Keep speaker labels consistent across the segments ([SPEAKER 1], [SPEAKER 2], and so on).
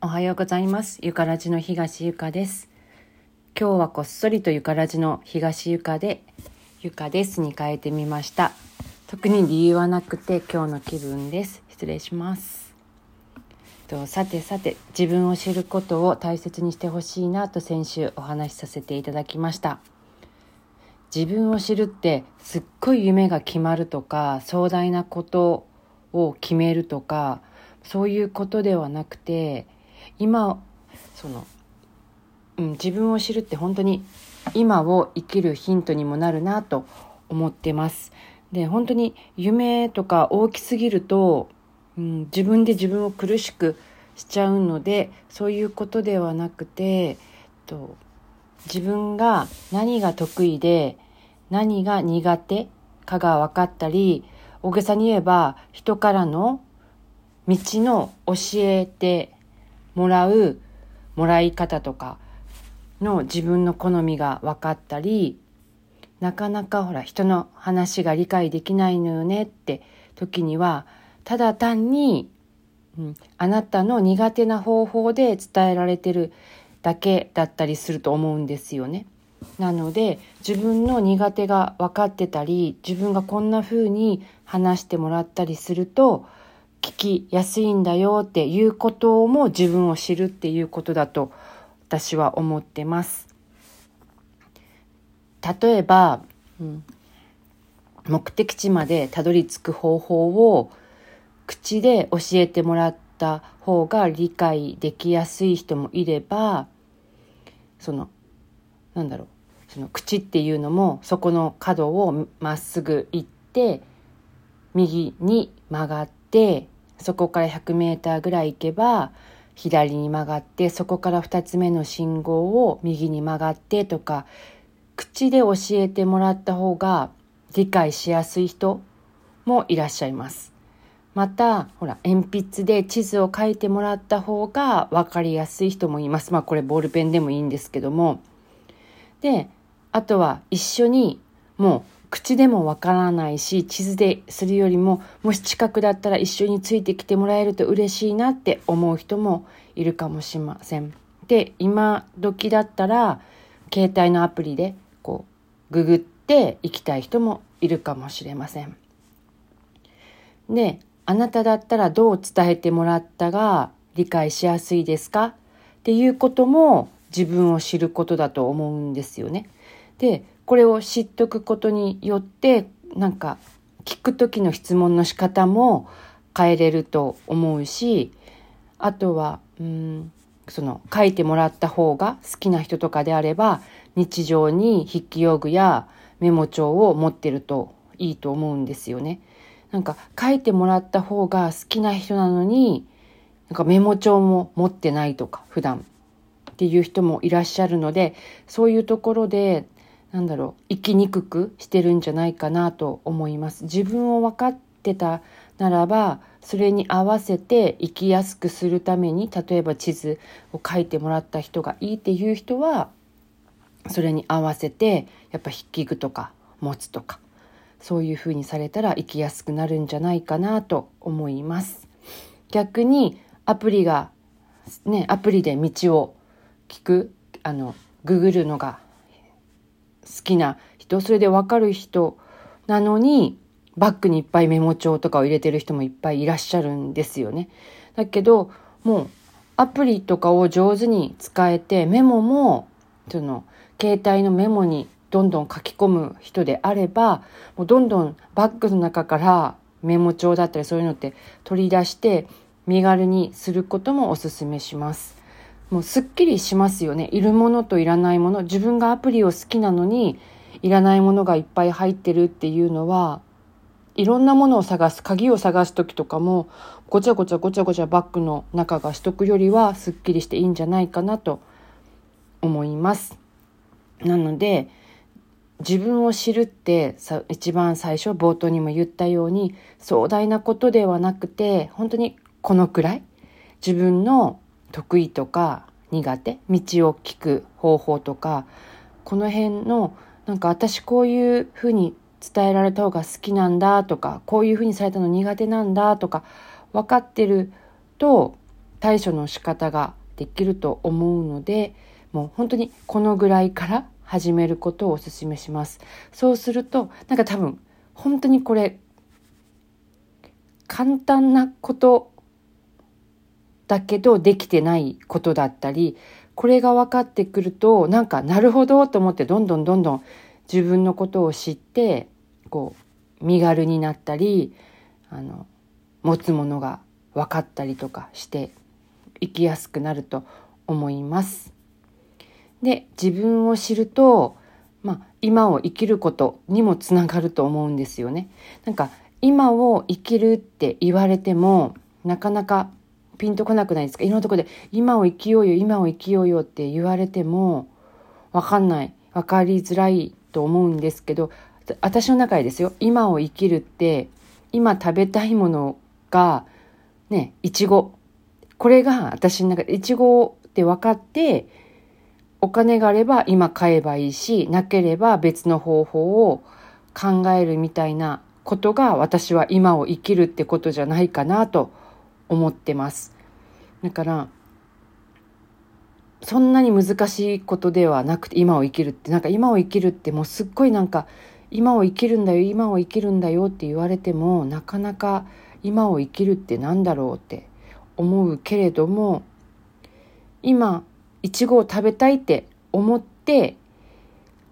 [SPEAKER 1] おはようございます。ゆからじの東ゆかです。今日はこっそりとゆからじの東ゆかでゆかですに変えてみました。特に理由はなくて今日の気分です。失礼します。とさてさて自分を知ることを大切にしてほしいなと先週お話しさせていただきました。自分を知るってすっごい夢が決まるとか壮大なことを決めるとかそういうことではなくて今その、うん、自分を知るって本当に今を生きるヒントにもなるなと思ってます。で本当に夢とか大きすぎると、うん、自分で自分を苦しくしちゃうのでそういうことではなくてと自分が何が得意で何が苦手かが分かったり大げさに言えば人からの道の教えてもらうもらい方とかの自分の好みが分かったりなかなかほら人の話が理解できないのよねって時にはただ単に、うん、あなたの苦手な方法で伝えられてるだけだったりすると思うんですよね。なので自分の苦手が分かってたり自分がこんな風に話してもらったりすると聞きやすいんだよっていうことも自分を知るっていうことだと私は思ってます。例えば、うん、目的地までたどり着く方法を口で教えてもらった方が理解できやすい人もいればそのなんだろうその口っていうのもそこの角をまっすぐ行って右に曲がってそこから 100m ぐらい行けば左に曲がってそこから2つ目の信号を右に曲がってとか口で教えてもらった方が理解しやすい人もいらっしゃいます。また、ほら、鉛筆で地図を書いてもらった方が分かりやすい人もいます。まあこれボールペンでもいいんですけども。で、あとは一緒にもう口でもわからないし地図でするよりももし近くだったら一緒についてきてもらえると嬉しいなって思う人もいるかもしれません。で今時だったら携帯のアプリでこうググって行きたい人もいるかもしれません。であなただったらどう伝えてもらったが理解しやすいですか？っていうことも自分を知ることだと思うんですよね。でこれを知っとくことによってなんか聞く時の質問の仕方も変えれると思うしあとはうんその書いてもらった方が好きな人とかであれば日常に筆記用具やメモ帳を持ってるといいと思うんですよね。なんか書いてもらった方が好きな人なのになんかメモ帳も持ってないとか普段っていう人もいらっしゃるのでそういうところでなんだろう生きにくくしてるんじゃないかなと思います。自分を分かってたならばそれに合わせて生きやすくするために例えば地図を書いてもらった人がいいっていう人はそれに合わせてやっぱ筆記具とか持つとかそういうふうにされたら生きやすくなるんじゃないかなと思います。逆にアプリがねアプリで道を聞くあのググるのがきな人、それでわかる人なのに、バッグにいっぱいメモ帳とかを入れてる人もいっぱいいらっしゃるんですよね。だけど、もうアプリとかを上手に使えて、メモも、その、携帯のメモにどんどん書き込む人であれば、もうどんどんバッグの中からメモ帳だったりそういうのって取り出して身軽にすることもおすすめします。もうすっきりしますよね。いるものといらないもの。自分がアプリを好きなのに、いらないものがいっぱい入ってるっていうのは、いろんなものを探す、鍵を探す時とかも、ごちゃごちゃごちゃごちゃバッグの中がしとくよりは、すっきりしていいんじゃないかなと思います。なので、自分を知るってさ一番最初冒頭にも言ったように壮大なことではなくて本当にこのくらい自分の得意とか苦手？道を聞く方法とかこの辺のなんか私こういうふうに伝えられた方が好きなんだとかこういうふうにされたの苦手なんだとか分かってると対処の仕方ができると思うのでもう本当にこのぐらいから始めることをお勧めします。そうするとなんか多分本当にこれ簡単なことだけどできてないことだったりこれが分かってくるとなんかなるほどと思ってどんどんどんどん自分のことを知ってこう身軽になったりあの持つものが分かったりとかして生きやすくなると思います。で自分を知ると、まあ、今を生きることにもつながると思うんですよね。なんか今を生きるって言われてもなかなかピンとこなくないですか？いろんなとこで今を生きようよ今を生きようよって言われても分かんない。分かりづらいと思うんですけど私の中でですよ。今を生きるって今食べたいものがねいちごこれが私の中でいちごって分かってお金があれば今買えばいいしなければ別の方法を考えるみたいなことが私は今を生きるってことじゃないかなと思思ってます。だからそんなに難しいことではなくて今を生きるってなんか今を生きるってもうすっごいなんか今を生きるんだよ今を生きるんだよって言われてもなかなか今を生きるって何だろうって思うけれども今いちごを食べたいって思って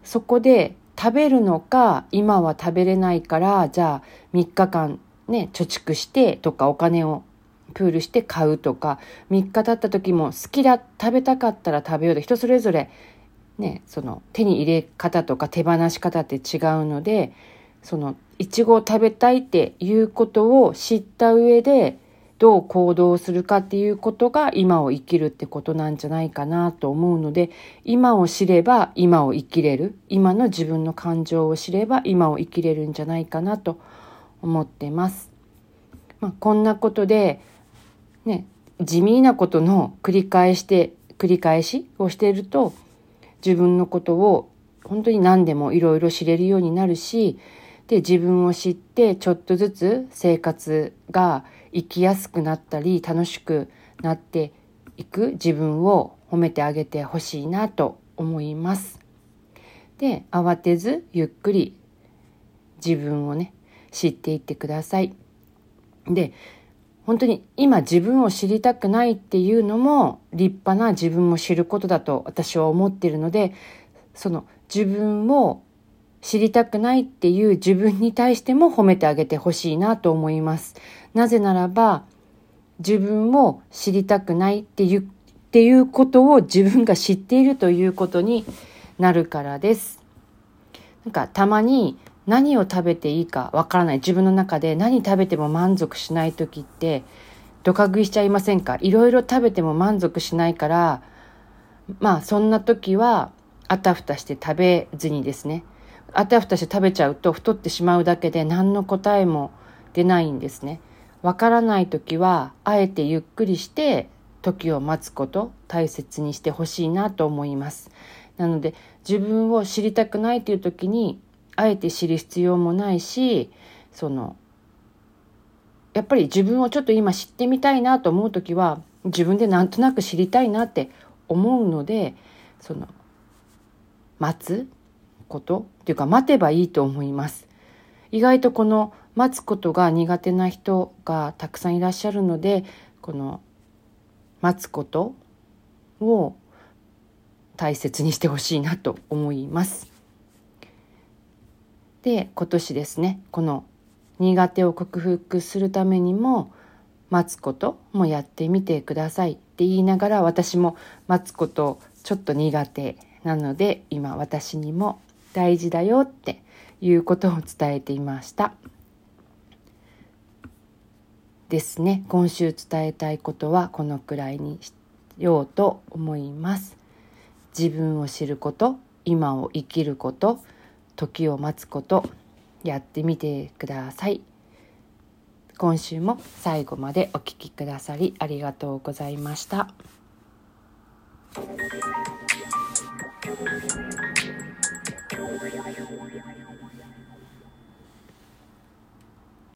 [SPEAKER 1] そこで食べるのか今は食べれないからじゃあ3日間ね貯蓄してとかお金をプールして買うとか3日経った時も好きだ食べたかったら食べようと人それぞれねその手に入れ方とか手放し方って違うのでそのいちごを食べたいっていうことを知った上でどう行動するかっていうことが今を生きるってことなんじゃないかなと思うので今を知れば今を生きれる今の自分の感情を知れば今を生きれるんじゃないかなと思ってます。まあ、こんなことでね地味なことの繰り返して繰り返しをしていると自分のことを本当に何でもいろいろ知れるようになるしで自分を知ってちょっとずつ生活が生きやすくなったり楽しくなっていく自分を褒めてあげてほしいなと思います。で慌てずゆっくり自分をね知っていってください。で本当に今自分を知りたくないっていうのも立派な自分を知ることだと私は思っているのでその自分を知りたくないっていう自分に対しても褒めてあげてほしいなと思います。なぜならば自分を知りたくないっていうっていうことを自分が知っているということになるからです。なんかたまに何を食べていいかわからない自分の中で何食べても満足しない時ってドカ食いしちゃいませんか？いろいろ食べても満足しないからまあそんな時はあたふたして食べずにですねあたふたして食べちゃうと太ってしまうだけで何の答えも出ないんですね。わからない時はあえてゆっくりして時を待つこと大切にしてほしいなと思います。なので自分を知りたくないという時にあえて知る必要もないしそのやっぱり自分をちょっと今知ってみたいなと思う時は自分でなんとなく知りたいなって思うのでその待つことっていうか待てばいいと思います。意外とこの待つことが苦手な人がたくさんいらっしゃるのでこの待つことを大切にしてほしいなと思います。で今年ですねこの苦手を克服するためにも待つこともやってみてくださいって言いながら私も待つことちょっと苦手なので今私にも大事だよっていうことを伝えていました。ですね。今週伝えたいことはこのくらいにしようと思います。自分を知ること今を生きること時を待つことやってみてください今週も最後までお聴きくださりありがとうございました。